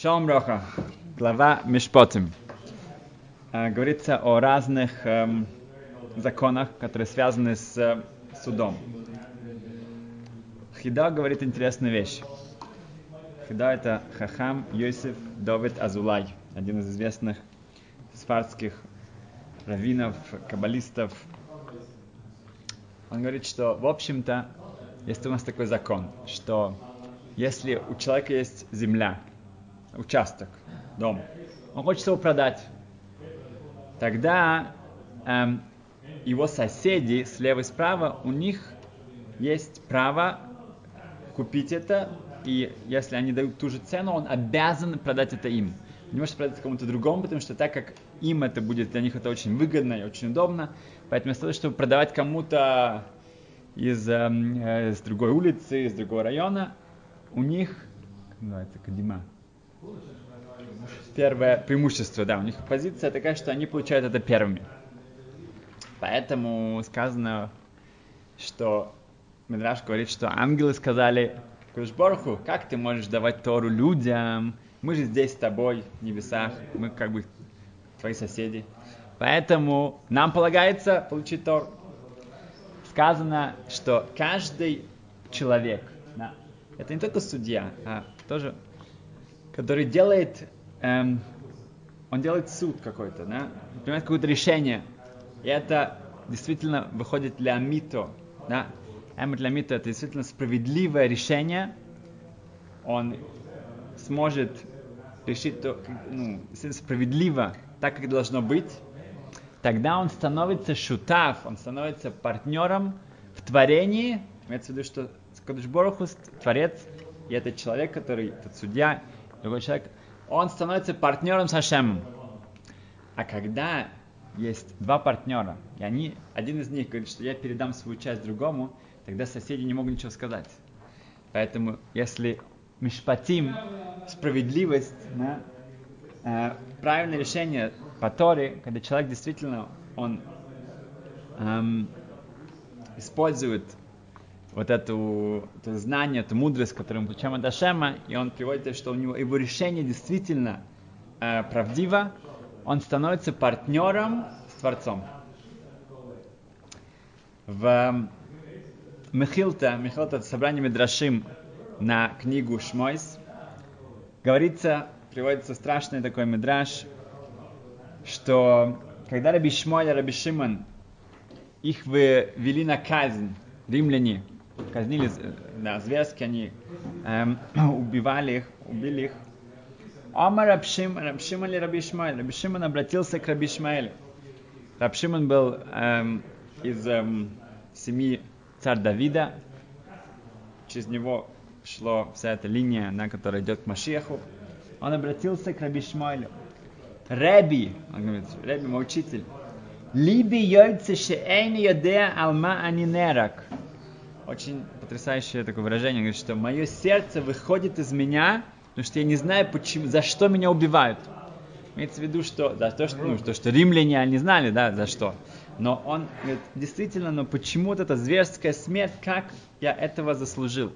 Шалом Роха, глава Мишпотим. Говорится о разных эм, законах, которые связаны с э, судом. Хида говорит интересную вещь. Хида это Хахам Йосиф Довид Азулай, один из известных сфардских раввинов, каббалистов. Он говорит, что, в общем-то, есть у нас такой закон, что если у человека есть земля, участок, дом, он хочет его продать, тогда эм, его соседи слева и справа, у них есть право купить это, и если они дают ту же цену, он обязан продать это им. Не может продать кому-то другому, потому что так как им это будет, для них это очень выгодно и очень удобно, поэтому вместо чтобы продавать кому-то из, эм, э, с другой улицы, из другого района, у них, как называется, кадима, первое преимущество, да, у них позиция такая, что они получают это первыми. Поэтому сказано, что Медраш говорит, что ангелы сказали Кушборху, как ты можешь давать Тору людям? Мы же здесь с тобой, в небесах, мы как бы твои соседи. Поэтому нам полагается получить Тору. Сказано, что каждый человек, да, это не только судья, а тоже, который делает, эм, он делает суд какой-то, да, принимает какое-то решение, и это действительно выходит для мито, да, Эмер для мито это действительно справедливое решение, он сможет решить то, ну, справедливо, так как должно быть, тогда он становится шутав, он становится партнером в творении, имеется в виду, что Кадушборохус, творец, и этот человек, который, этот судья, другой человек, он становится партнером с Хашемом. А когда есть два партнера, и они, один из них говорит, что я передам свою часть другому, тогда соседи не могут ничего сказать. Поэтому, если мишпатим, справедливость, да, э, правильное решение по Торе, когда человек действительно, он эм, использует вот эту, это знание, эту мудрость, которую мы получаем от Ашема, и он приводит, что у него его решение действительно э, правдиво, он становится партнером с Творцом. В Мехилта, Мехилта это собрание Медрашим на книгу Шмойс, говорится, приводится страшный такой Медраш, что когда Раби Шмоль и Раби Шимон их ввели на казнь, римляне, казнили, да, зверски они эм, убивали их, убили их. Омар Рабшим, Рабшимон или Раби Ишмаэль? Раби Шимон обратился к Раби Ишмаэлю. Раби Шимон был эм, из эм, семьи царь Давида. Через него шла вся эта линия, на которая идет к Машеху. Он обратился к Раби Ишмаэлю. Раби, он говорит, Раби, мой учитель, Либи йойце шеэйн йодеа алма анинерак. Очень потрясающее такое выражение, говорит, что мое сердце выходит из меня, потому что я не знаю, почему, за что меня убивают. Имеется в виду, что, да, то, что, ну, то, что римляне не знали, да, за что. Но он говорит, действительно, но почему вот эта зверская смерть, как я этого заслужил?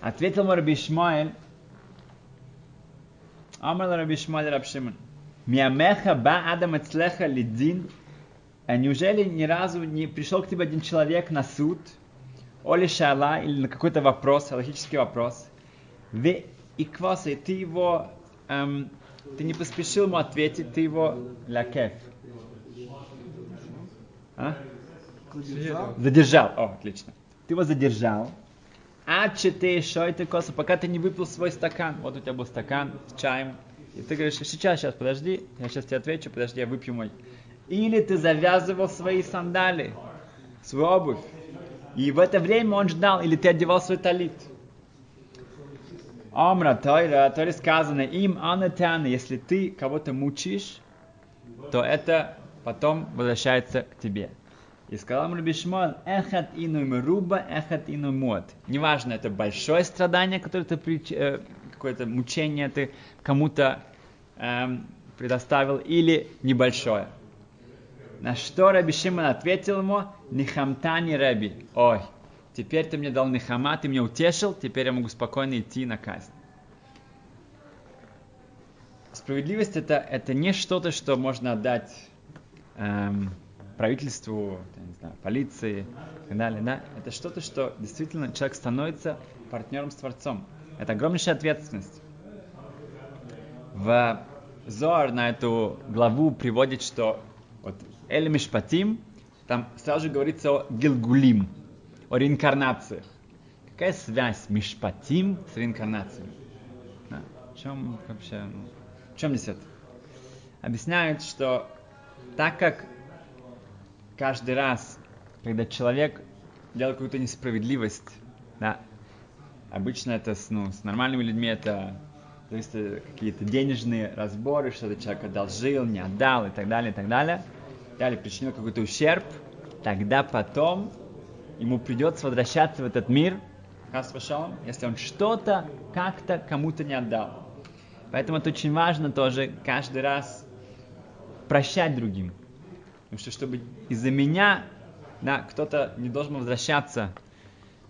Ответил ему Раби Ишмаэль, Амар Раби Ишмаэль Рабшимон, Миамеха ба адам эцлеха лидин, неужели ни разу не пришел к тебе один человек на суд, оли шала, или на какой-то вопрос, логический вопрос, в и кваса, и ты его, эм, ты не поспешил ему ответить, ты его лакев. А? Задержал. задержал. О, отлично. Ты его задержал. А ты шой ты коса, пока ты не выпил свой стакан. Вот у тебя был стакан с чаем. И ты говоришь, сейчас, сейчас, подожди, я сейчас тебе отвечу, подожди, я выпью мой. Или ты завязывал свои сандали, свою обувь. И в это время он ждал, или ты одевал свой талит. Омра Тойра, Тойра сказано, им анатяна, если ты кого-то мучишь, то это потом возвращается к тебе. И сказал Раби Шмон, эхат ину руба, эхат ину мод. Неважно, это большое страдание, которое ты, э, какое-то мучение ты кому-то эм, предоставил, или небольшое. На что Раби Шимон ответил ему, нихамтани Раби, ой, теперь ты мне дал нихама, ты меня утешил, теперь я могу спокойно идти на казнь. справедливость это, это не что-то, что можно отдать эм, правительству, не знаю, полиции и так далее. Да? Это что-то, что действительно человек становится партнером с Творцом. Это огромнейшая ответственность. В Зоар на эту главу приводит, что вот Эль Мишпатим, там сразу же говорится о Гилгулим, о реинкарнации. Какая связь Мишпатим с реинкарнацией? Да. В чем вообще, ну, в чем здесь это? Объясняют, что так как каждый раз, когда человек делает какую-то несправедливость, да, обычно это с, ну, с нормальными людьми это то есть какие-то денежные разборы, что-то человек одолжил, не отдал и так далее, и так далее, или причинил какой-то ущерб, тогда потом ему придется возвращаться в этот мир, если он что-то как-то кому-то не отдал. Поэтому это очень важно тоже каждый раз прощать другим. Потому что чтобы из-за меня да, кто-то не должен возвращаться,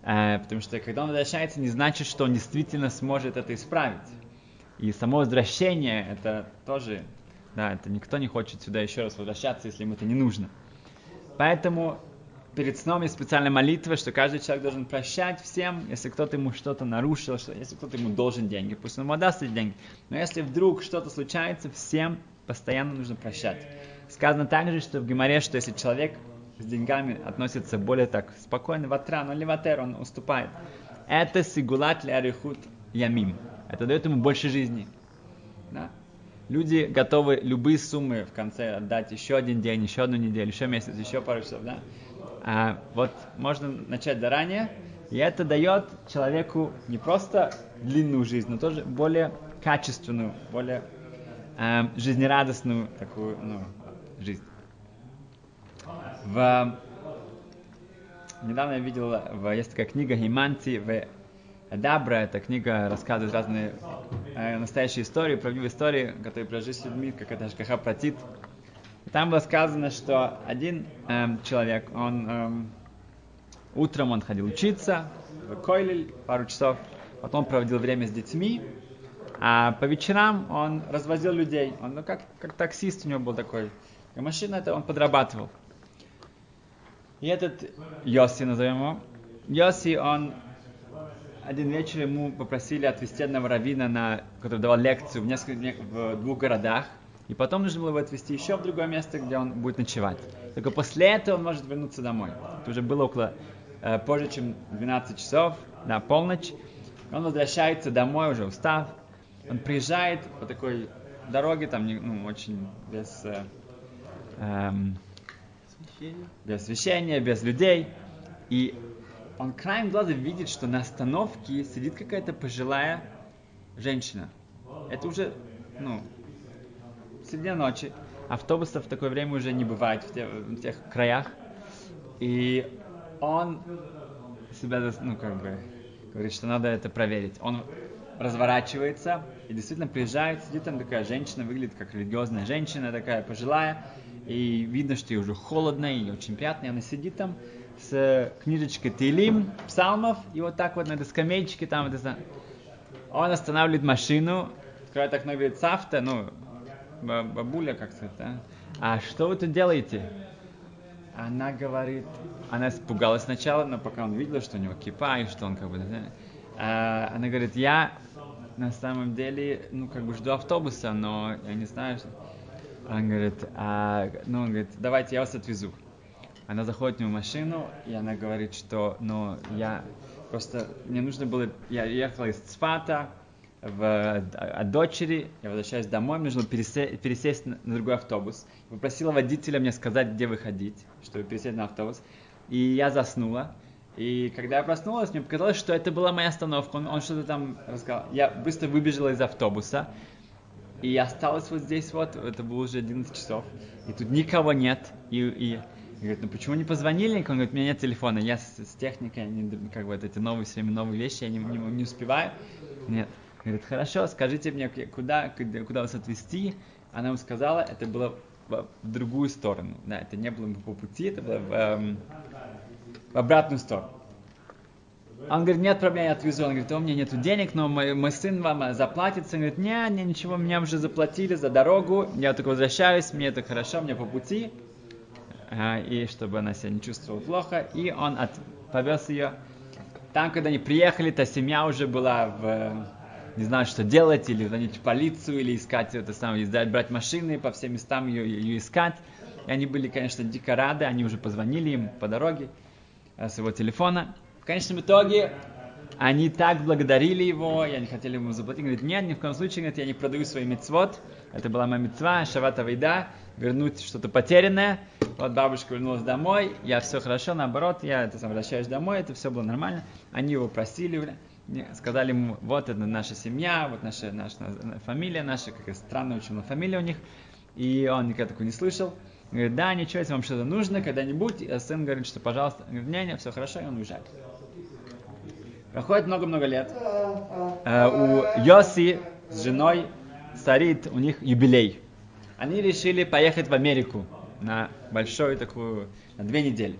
э, потому что когда он возвращается, не значит, что он действительно сможет это исправить. И само возвращение, это тоже, да, это никто не хочет сюда еще раз возвращаться, если ему это не нужно. Поэтому перед сном есть специальная молитва, что каждый человек должен прощать всем, если кто-то ему что-то нарушил, что, если кто-то ему должен деньги, пусть он ему отдаст эти деньги. Но если вдруг что-то случается, всем постоянно нужно прощать. Сказано также, что в Гимаре, что если человек с деньгами относится более так спокойно, ватран, он леватер, он уступает. Это сигулат ли арихут ямим. Это дает ему больше жизни. Да? Люди готовы любые суммы в конце отдать еще один день, еще одну неделю, еще месяц, еще пару часов. Да? А вот можно начать заранее, и это дает человеку не просто длинную жизнь, но тоже более качественную, более э, жизнерадостную такую ну, жизнь. В, недавно я видел, в, есть такая книга Гиманти в Дабра, эта книга рассказывает разные э, настоящие истории, правдивые истории, которые произошли с людьми, как это Шкаха Пратит. Там было сказано, что один эм, человек, он эм, утром он ходил учиться в пару часов, потом проводил время с детьми, а по вечерам он развозил людей. Он ну, как, как таксист у него был такой. И машина это он подрабатывал. И этот Йоси, назовем его, Йоси, он один вечер ему попросили отвезти одного равина, на, который давал лекцию в, нескольких, в двух городах. И потом нужно было его отвезти еще в другое место, где он будет ночевать. Только после этого он может вернуться домой. Это уже было около э, позже, чем 12 часов, на полночь. Он возвращается домой, уже устав. Он приезжает по такой дороге, там ну, очень без, э, эм, без освещения, без людей. И он краем глаза видит, что на остановке сидит какая-то пожилая женщина. Это уже, ну, среди ночи. Автобусов в такое время уже не бывает в, те, в тех краях. И он себя, ну, как бы, говорит, что надо это проверить. Он разворачивается и действительно приезжает, сидит там такая женщина, выглядит как религиозная женщина, такая пожилая, и видно, что ей уже холодно, и очень приятно, и она сидит там, с книжечкой Тилим, псалмов, и вот так вот на этой скамеечке там, это, он останавливает машину, открывает окно и говорит, Сафта, ну, бабуля, как сказать, а? а что вы тут делаете? Она говорит, она испугалась сначала, но пока он видел, что у него кипа, и что он как бы, а, она говорит, я на самом деле, ну, как бы жду автобуса, но я не знаю, что... Он говорит, а, ну, он говорит, давайте я вас отвезу. Она заходит в мою машину, и она говорит, что, ну, я просто, мне нужно было, я ехала из Цфата в, от дочери, я возвращаюсь домой, мне нужно пересесть, пересесть на, на другой автобус. Попросила водителя мне сказать, где выходить, чтобы пересесть на автобус. И я заснула. И когда я проснулась, мне показалось, что это была моя остановка. Он, он что-то там рассказал. Я быстро выбежала из автобуса. И осталась вот здесь вот, это было уже 11 часов. И тут никого нет. И, и Говорит, ну почему не позвонили? Он говорит, у меня нет телефона, я с, с техникой, они, как бы вот эти новые, все новые вещи, я не, не, не успеваю. Нет. Говорит, хорошо, скажите мне, куда, куда, куда вас отвезти? Она ему сказала, это было в, другую сторону. Да, это не было по пути, это было в, эм, в обратную сторону. Он говорит, нет проблем, я отвезу. Он говорит, у меня нет денег, но мой, мой сын вам заплатит. Он говорит, нет, не, ничего, меня уже заплатили за дорогу. Я только возвращаюсь, мне это хорошо, мне по пути. И чтобы она себя не чувствовала плохо. И он от, повез ее. Там, когда они приехали, та семья уже была в не знаю, что делать, или звонить в полицию, или искать это самое, брать машины по всем местам ее, ее искать. И они были, конечно, дико рады, они уже позвонили им по дороге э, с его телефона. В конечном итоге они так благодарили его, и они хотели ему заплатить. Говорит, нет, ни в коем случае, говорит, я не продаю свой мецвод. Это была моя мецва, шавата вейда, вернуть что-то потерянное. Вот бабушка вернулась домой, я все хорошо, наоборот, я это сам возвращаюсь домой, это все было нормально. Они его просили, сказали ему, вот это наша семья, вот наша, наша фамилия наша, какая странная очень фамилия у них. И он никогда такого не слышал. Говорит, да, ничего, если вам что-то нужно, когда-нибудь. И сын говорит, что пожалуйста. Говорит, не, не, все хорошо, и он уезжает. Проходит много-много лет. Э, у Йоси с женой Сарит, у них юбилей. Они решили поехать в Америку на большую такую, на две недели.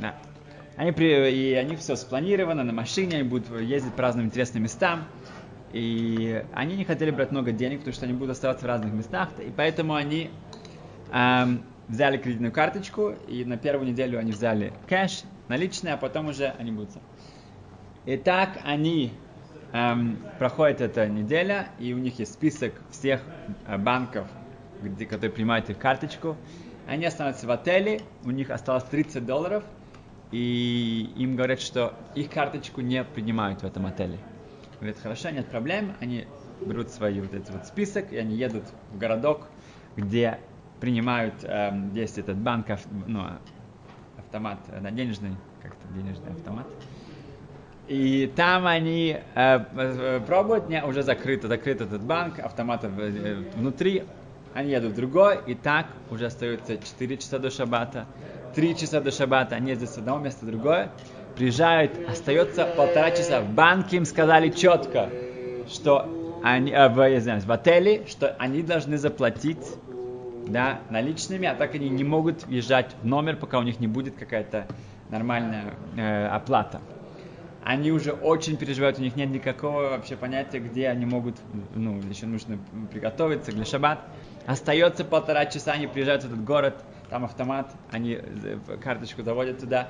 Да. Они, при, и они все спланировано на машине, они будут ездить по разным интересным местам. И они не хотели брать много денег, потому что они будут оставаться в разных местах. И поэтому они эм, взяли кредитную карточку, и на первую неделю они взяли кэш, наличные, а потом уже они будут. И так они эм, проходит эта неделя, и у них есть список всех э, банков, где, которые принимают их карточку. Они останутся в отеле, у них осталось 30 долларов, и им говорят, что их карточку не принимают в этом отеле. Говорят, хорошо, нет проблем, они берут свой вот этот вот список, и они едут в городок, где принимают эм, здесь этот банк, ну, автомат, да, денежный, как-то денежный автомат. И там они э, пробуют, не, уже закрыто, закрыт этот банк, автомат э, внутри, они едут в другой, и так уже остается 4 часа до шабата, 3 часа до шабата, они ездят с одного места в другое, приезжают, остается полтора часа. В банке им сказали четко, что они, э, в, знаю, в отеле, что они должны заплатить да, наличными, а так они не могут въезжать в номер, пока у них не будет какая-то нормальная э, оплата. Они уже очень переживают, у них нет никакого вообще понятия, где они могут, ну, еще нужно приготовиться для шаббат. Остается полтора часа, они приезжают в этот город, там автомат, они э, карточку заводят туда,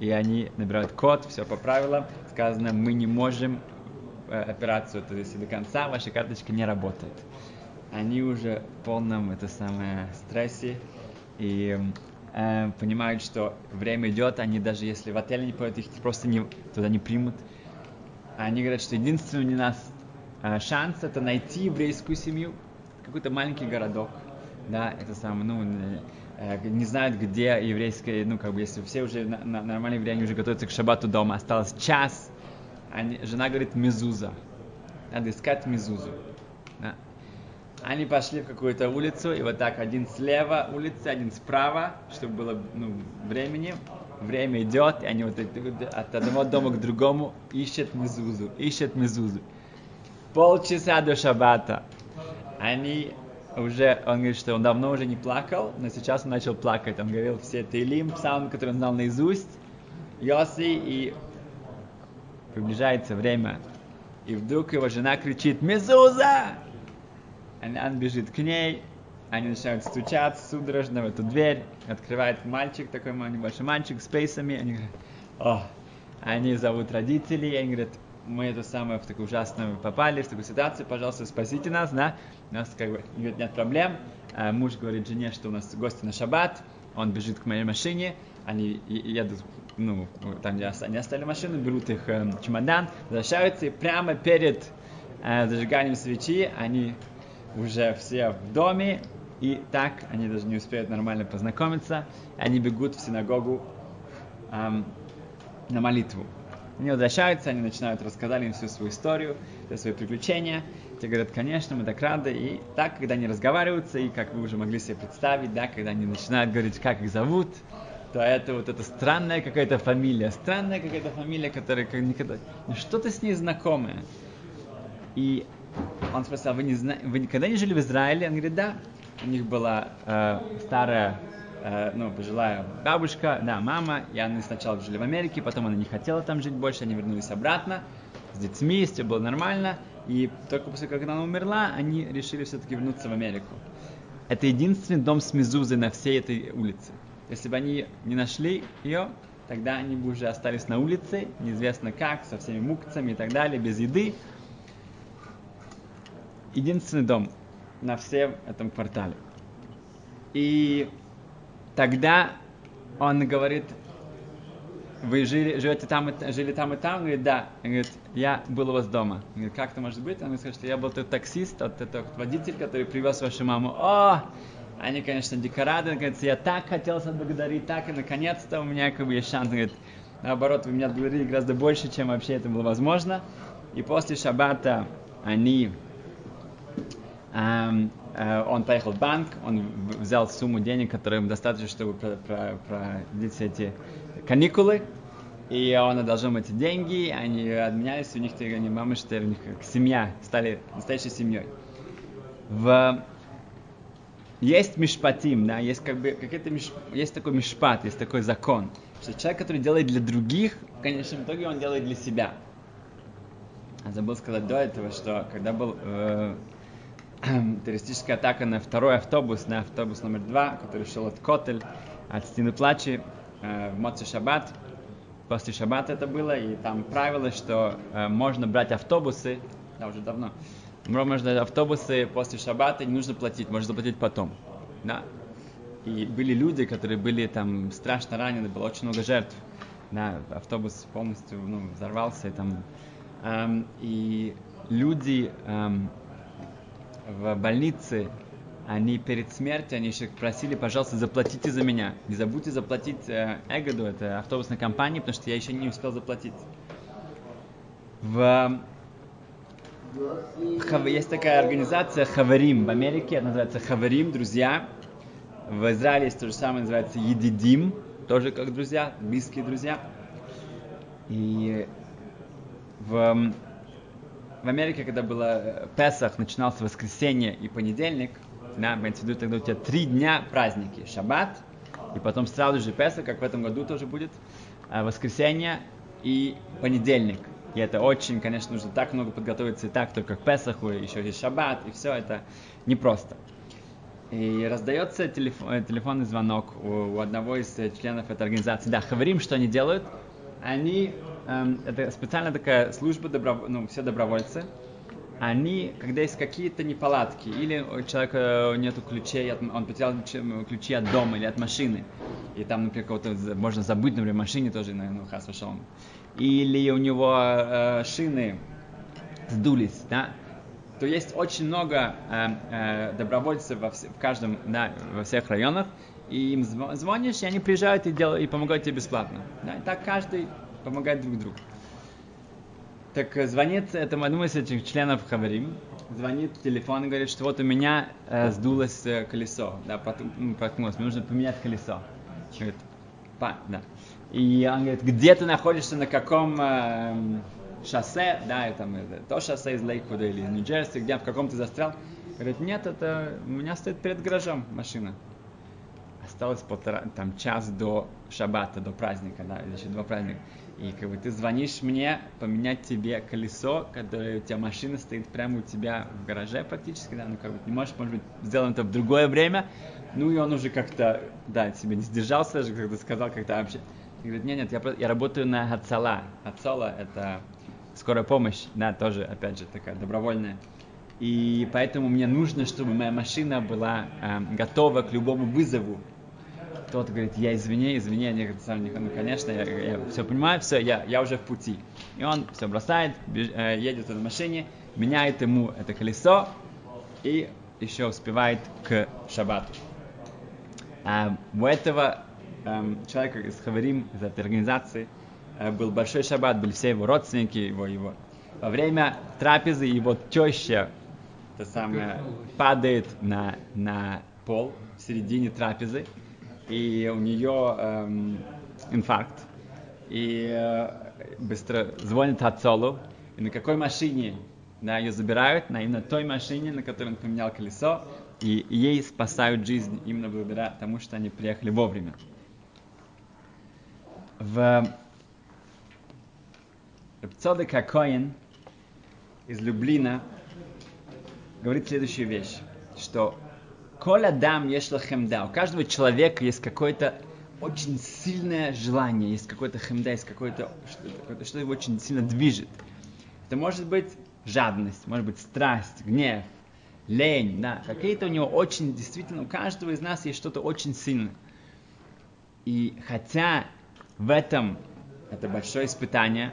и они набирают код, все по правилам. Сказано, мы не можем э, операцию, то есть до конца ваша карточка не работает они уже в полном это самое стрессе и э, понимают, что время идет, они даже если в отеле не поют, их просто не, туда не примут. Они говорят, что единственный у нас э, шанс это найти еврейскую семью, какой-то маленький городок, да, это самое, ну, э, не знают, где еврейская, ну, как бы, если все уже на, на, нормальные евреи, уже готовятся к шабату дома, осталось час, они, жена говорит, мезуза, надо искать мезузу. Они пошли в какую-то улицу, и вот так один слева улицы, один справа, чтобы было ну, времени. Время идет, и они вот от одного дома к другому ищут мезузу, ищут мезузу. Полчаса до шабата. Они уже, он говорит, что он давно уже не плакал, но сейчас он начал плакать. Он говорил все Тейлим, псалмы, которые он знал наизусть, Йоси, и приближается время. И вдруг его жена кричит «Мезуза!» Он бежит к ней, они начинают стучать судорожно в эту дверь, открывает мальчик, такой небольшой мальчик с пейсами, они говорят, о, они зовут родителей, они говорят, мы это самое в такую ужасную попали, в такую ситуацию, пожалуйста, спасите нас, да, у нас как бы говорит, нет проблем, а муж говорит жене, что у нас гости на шаббат, он бежит к моей машине, они едут, ну, там, где они оставили машину, берут их э, чемодан, возвращаются, и прямо перед э, зажиганием свечи они уже все в доме, и так они даже не успеют нормально познакомиться, они бегут в синагогу эм, на молитву. Они возвращаются, они начинают рассказать им всю свою историю, все свои приключения. Те говорят, конечно, мы так рады. И так, когда они разговариваются, и как вы уже могли себе представить, да, когда они начинают говорить, как их зовут, то это вот эта странная какая-то фамилия, странная какая-то фамилия, которая как никогда, ну, что-то с ней знакомое. И он спросил, вы, не зна... вы никогда не жили в Израиле? Он говорит, да. У них была э, старая э, ну, пожилая бабушка, да, мама, и они сначала жили в Америке, потом она не хотела там жить больше, они вернулись обратно с детьми, все было нормально, и только после как она умерла, они решили все-таки вернуться в Америку. Это единственный дом с мезузой на всей этой улице. Если бы они не нашли ее, тогда они бы уже остались на улице, неизвестно как, со всеми мукцами и так далее, без еды. Единственный дом на всем этом квартале. И тогда он говорит, вы жили, живете там, и, жили там и там? Он говорит, да. Он говорит, я был у вас дома. Он говорит, как это может быть? Он говорит, что я был тот таксист, тот, тот, водитель, который привез вашу маму. О, они, конечно, дико рады. Он говорит, я так хотел отблагодарить, так, и наконец-то у меня как бы есть шанс. Он говорит, наоборот, вы меня отблагодарили гораздо больше, чем вообще это было возможно. И после шаббата они он поехал в банк, он взял сумму денег, которая ему достаточно, чтобы продлить эти каникулы, и он одолжил эти деньги, они обменялись, у них они мамы, что у них как семья, стали настоящей семьей. В... Есть мишпатим, да, есть как бы какой-то миш... есть такой мишпат, есть такой закон, что человек, который делает для других, в конечном итоге он делает для себя. Я забыл сказать до этого, что когда был э, террористическая атака на второй автобус, на автобус номер два, который шел от Котель, от Стены Плачи, э, в Моци Шаббат. После Шаббата это было, и там правило, что э, можно брать автобусы, да, уже давно, можно автобусы после Шаббата, не нужно платить, можно заплатить потом. Да? И были люди, которые были там страшно ранены, было очень много жертв. Да, автобус полностью ну, взорвался, и там эм, и люди эм, в больнице они перед смертью, они еще просили, пожалуйста, заплатите за меня. Не забудьте заплатить э, Эгоду, это автобусной компании, потому что я еще не успел заплатить. В... Есть такая организация Хаварим в Америке, это называется Хаварим, друзья. В Израиле есть то же самое, называется Едидим, тоже как друзья, близкие друзья. И в, в Америке, когда было э, Песах, начинался воскресенье и понедельник, да, имеется тогда у тебя три дня праздники. Шаббат, и потом сразу же Песах, как в этом году тоже будет, а, воскресенье и понедельник. И это очень, конечно, нужно так много подготовиться и так, только к Песаху, еще есть Шаббат, и все это непросто. И раздается телефон, э, телефонный звонок у, у одного из э, членов этой организации. Да, говорим, что они делают. Они, эм, это специальная такая служба, добро, ну, все добровольцы, они, когда есть какие-то неполадки, или у человека нету ключей, он потерял ключи от дома или от машины, и там, например, кого-то можно забыть, например, в машине тоже, ну, хас вошел, или у него э, шины сдулись, да, то есть очень много э, э, добровольцев во в каждом, да, во всех районах, и им звонишь, и они приезжают и, делают, и помогают тебе бесплатно. Да, и так каждый помогает друг другу. Так э, звонит этому одному из этих членов Хаварим, звонит телефон и говорит, что вот у меня э, сдулось э, колесо, да, проткнулось, мне нужно поменять колесо. Говорит, па, да. И он говорит, где ты находишься, на каком э, шоссе, да, и там, это, то шоссе из Лейквуда или Нью-Джерси, где, в каком ты застрял. Говорит, нет, это у меня стоит перед гаражом машина. Осталось полтора, там, час до шаббата, до праздника, да, или еще два праздника. И как бы ты звонишь мне поменять тебе колесо, которое у тебя машина стоит прямо у тебя в гараже практически, да, ну как бы не можешь, может быть, сделать это в другое время, ну и он уже как-то, да, себе не сдержался, даже как-то сказал как-то вообще. И говорит, нет, нет, я, я работаю на Хацала. Хацала это скорая помощь, да, тоже, опять же, такая добровольная. И поэтому мне нужно, чтобы моя машина была э, готова к любому вызову тот говорит, я извини, извини, они говорят, сам, ну, конечно, я, я все понимаю, все, я, я уже в пути. И он все бросает, беж, э, едет на машине, меняет ему это колесо и еще успевает к шабату. А у этого э, человека из Хаварим, из этой организации, э, был большой шаббат, были все его родственники, его, его. Во время трапезы его теща, то самое, падает на, на пол в середине трапезы, и у нее эм, инфаркт, и э, быстро звонит Ацолу, и на какой машине? Да, ее забирают на именно той машине, на которой он поменял колесо, и ей спасают жизнь именно благодаря тому, что они приехали вовремя. В Цодек Акоин из Люблина говорит следующую вещь, что Коля дам ешла хемда. У каждого человека есть какое-то очень сильное желание, есть какое-то хемда, есть какое-то что, что его очень сильно движет. Это может быть жадность, может быть страсть, гнев, лень, да, какие-то у него очень, действительно, у каждого из нас есть что-то очень сильное. И хотя в этом это большое испытание,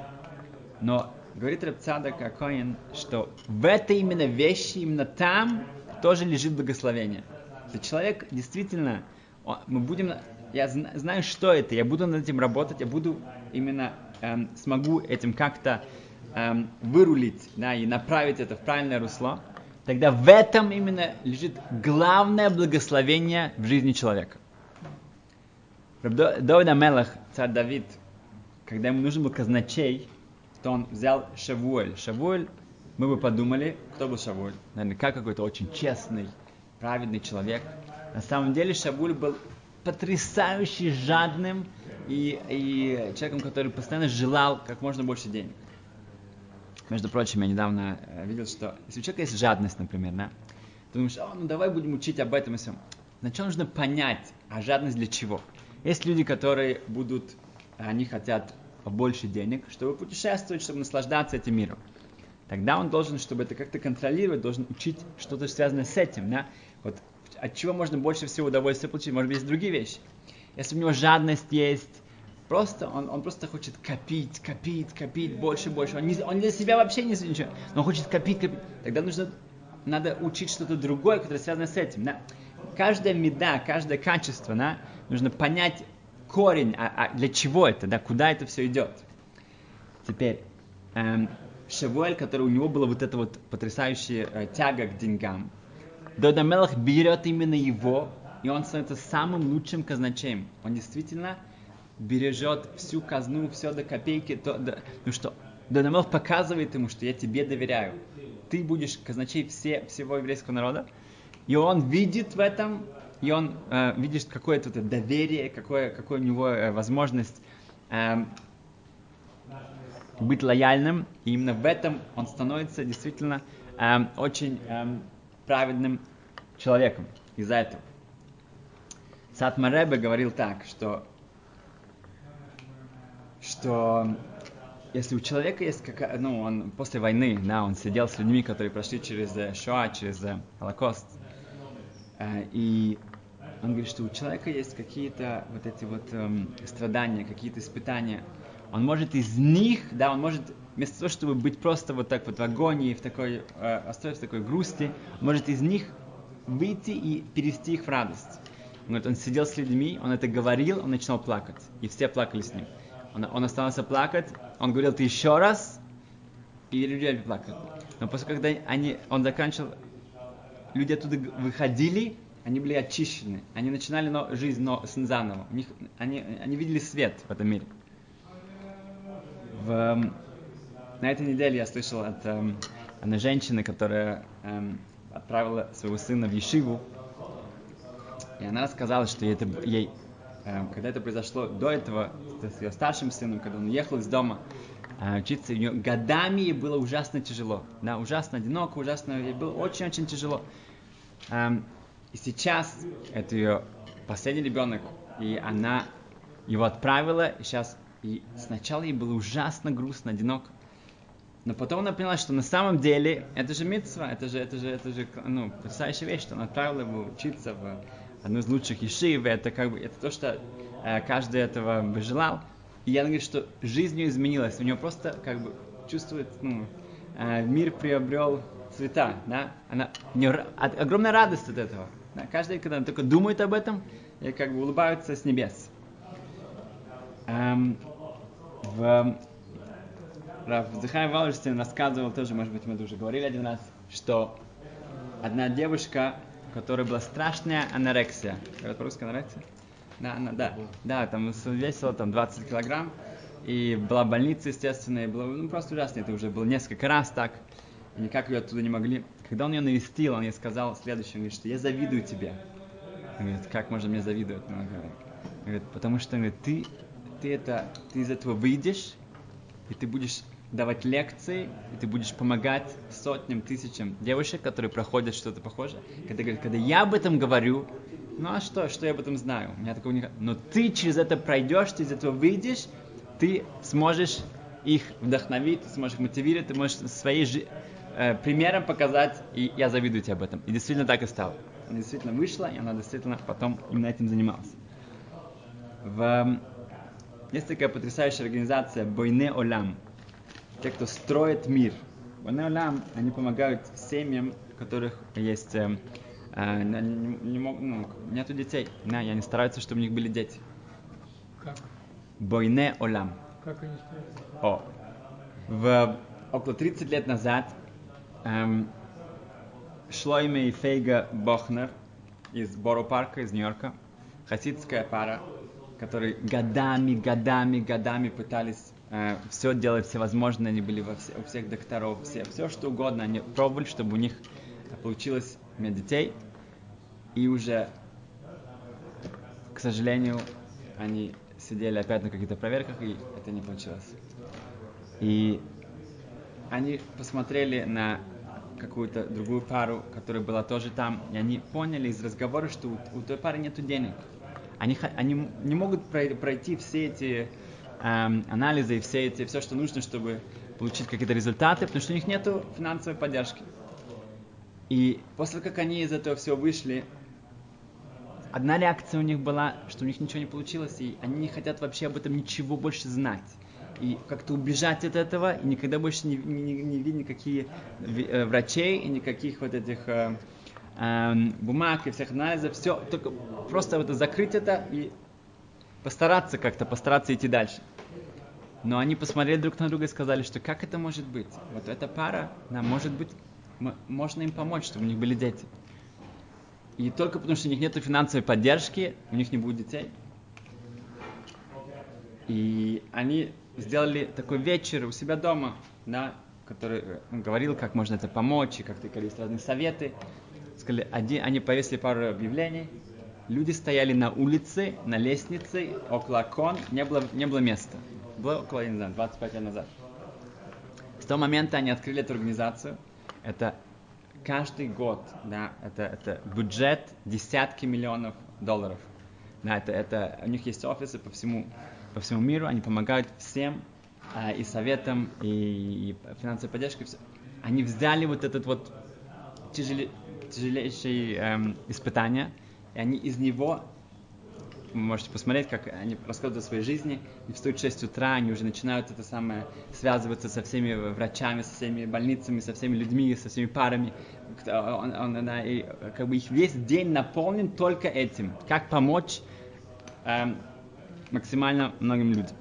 но говорит Рабцада Кокоин, что в этой именно вещи, именно там тоже лежит благословение. Если человек действительно, мы будем, я знаю, что это, я буду над этим работать, я буду именно эм, смогу этим как-то эм, вырулить, да, и направить это в правильное русло, тогда в этом именно лежит главное благословение в жизни человека. Давид Амелах, царь Давид, когда ему нужен был казначей, то он взял Шавуэль. Шавуэль, мы бы подумали, кто был Шавуэль? Наверняка какой-то очень честный, праведный человек. На самом деле Шавуэль был потрясающе жадным и, и человеком, который постоянно желал как можно больше денег. Между прочим, я недавно э, видел, что если у человека есть жадность, например, да, ты думаешь, О, ну давай будем учить об этом и всем. Сначала нужно понять, а жадность для чего. Есть люди, которые будут, они хотят побольше денег, чтобы путешествовать, чтобы наслаждаться этим миром. Тогда он должен, чтобы это как-то контролировать, должен учить что-то связанное с этим. Да? Вот от чего можно больше всего удовольствия получить, может быть, есть другие вещи. Если у него жадность есть, Просто он, он просто хочет копить, копить, копить, больше, больше. Он, не, он для себя вообще не ничего, но он хочет копить, копить. Тогда нужно, надо учить что-то другое, которое связано с этим. Да? Каждая меда, каждое качество, да, нужно понять корень, а, а для чего это, да, куда это все идет. Теперь, эм, Шавуэль, который у него была вот эта вот потрясающая э, тяга к деньгам, Додамелах берет именно его, и он становится самым лучшим казначеем. Он действительно бережет всю казну, все до копейки, то, до, ну что, Данамелх показывает ему, что я тебе доверяю. Ты будешь казначей все, всего еврейского народа. И он видит в этом, и он э, видит какое-то доверие, какое, какое у него э, возможность э, быть лояльным. И именно в этом он становится действительно э, очень э, праведным человеком из-за этого. Сатмаребе говорил так, что что если у человека есть какая ну, он после войны, да, он сидел с людьми, которые прошли через э, Шоа, через э, Холокост, э, и он говорит, что у человека есть какие-то вот эти вот эм, страдания, какие-то испытания. Он может из них, да, он может вместо того, чтобы быть просто вот так вот в агонии, в такой, э, остаться в такой грусти, может из них выйти и перевести их в радость. Он говорит, он сидел с людьми, он это говорил, он начинал плакать, и все плакали с ним. Он, он остался плакать, он говорил, ты еще раз, и люди плакали. Но после когда они, он заканчивал, люди оттуда выходили, они были очищены, они начинали но, жизнь но, заново, У них, они, они видели свет в этом мире. В, эм, на этой неделе я слышал от эм, одной женщины, которая эм, отправила своего сына в Ешиву, и она рассказала, что ей, это, ей Эм, когда это произошло до этого с ее старшим сыном, когда он уехал из дома э, учиться, у нее годами ей было ужасно тяжело. Да, ужасно одиноко, ужасно, ей было очень-очень тяжело. Эм, и сейчас это ее последний ребенок, и она его отправила, и сейчас и сначала ей было ужасно грустно, одиноко. Но потом она поняла, что на самом деле это же митцва, это же, это же, это же ну, потрясающая вещь, что она отправила его учиться в одну из лучших ешив, это как бы это то, что э, каждый этого бы желал. И я говорю, что жизнь ее изменилась, у нее просто как бы чувствует, ну, э, мир приобрел цвета, да, она, у нее огромная радость от этого. Да? Каждый, когда только думает об этом, и как бы улыбаются с небес. Эм, в Рав Захай Валерстин рассказывал тоже, может быть, мы уже говорили один раз, что одна девушка у которой была страшная анорексия. Говорят по-русски анорексия? Да, она, да, да, там весила там 20 килограмм, и была больница, естественно, и было ну, просто ужасно, это уже было несколько раз так. и никак ее оттуда не могли. Когда он ее навестил, он ей сказал следующее, он говорит, что я завидую тебе. Он говорит, как можно мне завидовать? Говорит, он говорит потому что он говорит, ты, ты, это, ты из этого выйдешь, и ты будешь давать лекции, и ты будешь помогать сотням, тысячам девушек, которые проходят что-то похожее. Когда, говорит, когда я об этом говорю, ну а что, что я об этом знаю? У меня такого не... Но ты через это пройдешь, ты из этого выйдешь, ты сможешь их вдохновить, ты сможешь их мотивировать, ты можешь своей жи... э, примером показать, и я завидую тебе об этом. И действительно так и стало. Она действительно вышла, и она действительно потом именно этим занималась. В... Есть такая потрясающая организация Бойне Олам те, кто строит мир. Банеолам, они помогают семьям, у которых есть, э, э, не, не, мог, ну, нету детей. Да, и они стараются, чтобы у них были дети. Как? Бойне Олам. Как они стараются? О. В, около 30 лет назад эм, Шлойме и Фейга Бохнер из Боро парка из Нью-Йорка, хасидская пара, которые годами, годами, годами пытались э, все делать всевозможное, они были во все, у всех докторов, все, все что угодно, они пробовали, чтобы у них получилось иметь детей, и уже, к сожалению, они сидели опять на каких-то проверках, и это не получилось. И они посмотрели на какую-то другую пару, которая была тоже там, и они поняли из разговора, что у, у той пары нет денег. Они, они не могут пройти все эти эм, анализы и все, эти, все, что нужно, чтобы получить какие-то результаты, потому что у них нет финансовой поддержки. И после как они из этого всего вышли, одна реакция у них была, что у них ничего не получилось, и они не хотят вообще об этом ничего больше знать. И как-то убежать от этого, и никогда больше не, не, не видеть никаких э, врачей и никаких вот этих э, э, бумаг и всех анализов. Все, только просто вот закрыть это и постараться как-то, постараться идти дальше. Но они посмотрели друг на друга и сказали, что как это может быть? Вот эта пара, да, может быть, можно им помочь, чтобы у них были дети. И только потому, что у них нет финансовой поддержки, у них не будет детей. И они сделали такой вечер у себя дома, да, который он говорил, как можно это помочь, и как-то есть разные советы. Сказали, один, они повесили пару объявлений, Люди стояли на улице, на лестнице, около окон, не было, не было места. Было около, не знаю, 25 лет назад. С того момента они открыли эту организацию. Это каждый год, да, это, это бюджет десятки миллионов долларов. Да, это, это, у них есть офисы по всему, по всему миру, они помогают всем а, и советам, и, и финансовой поддержкой. Они взяли вот этот вот тяжеле, тяжелейшее эм, испытание – и они из него, вы можете посмотреть, как они рассказывают о своей жизни, и встают в 6 утра, они уже начинают это самое, связываться со всеми врачами, со всеми больницами, со всеми людьми, со всеми парами. Он, он, он, и как бы их весь день наполнен только этим. Как помочь эм, максимально многим людям.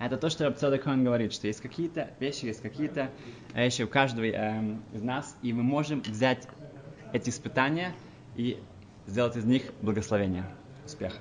Это то, что Рабцада Коэн говорит, что есть какие-то вещи, есть какие-то вещи у каждого эм, из нас, и мы можем взять эти испытания и сделать из них благословение. Успеха!